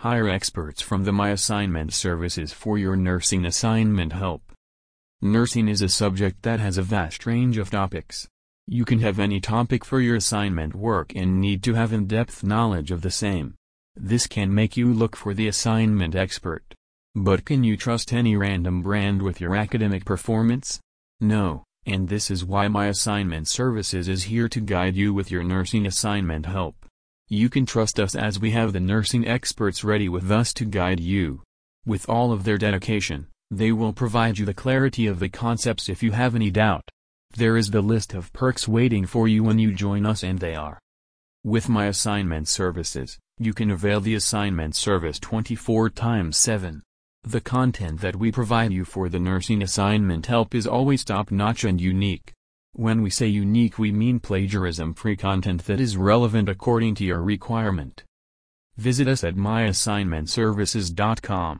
Hire experts from the My Assignment services for your nursing assignment help. Nursing is a subject that has a vast range of topics. You can have any topic for your assignment work and need to have in-depth knowledge of the same. This can make you look for the assignment expert. But can you trust any random brand with your academic performance? No, and this is why My Assignment Services is here to guide you with your nursing assignment help. You can trust us as we have the nursing experts ready with us to guide you. With all of their dedication, they will provide you the clarity of the concepts if you have any doubt. There is the list of perks waiting for you when you join us and they are. With My Assignment Services, you can avail the assignment service 24 times 7. The content that we provide you for the nursing assignment help is always top-notch and unique. When we say unique we mean plagiarism-free content that is relevant according to your requirement. Visit us at myassignmentservices.com.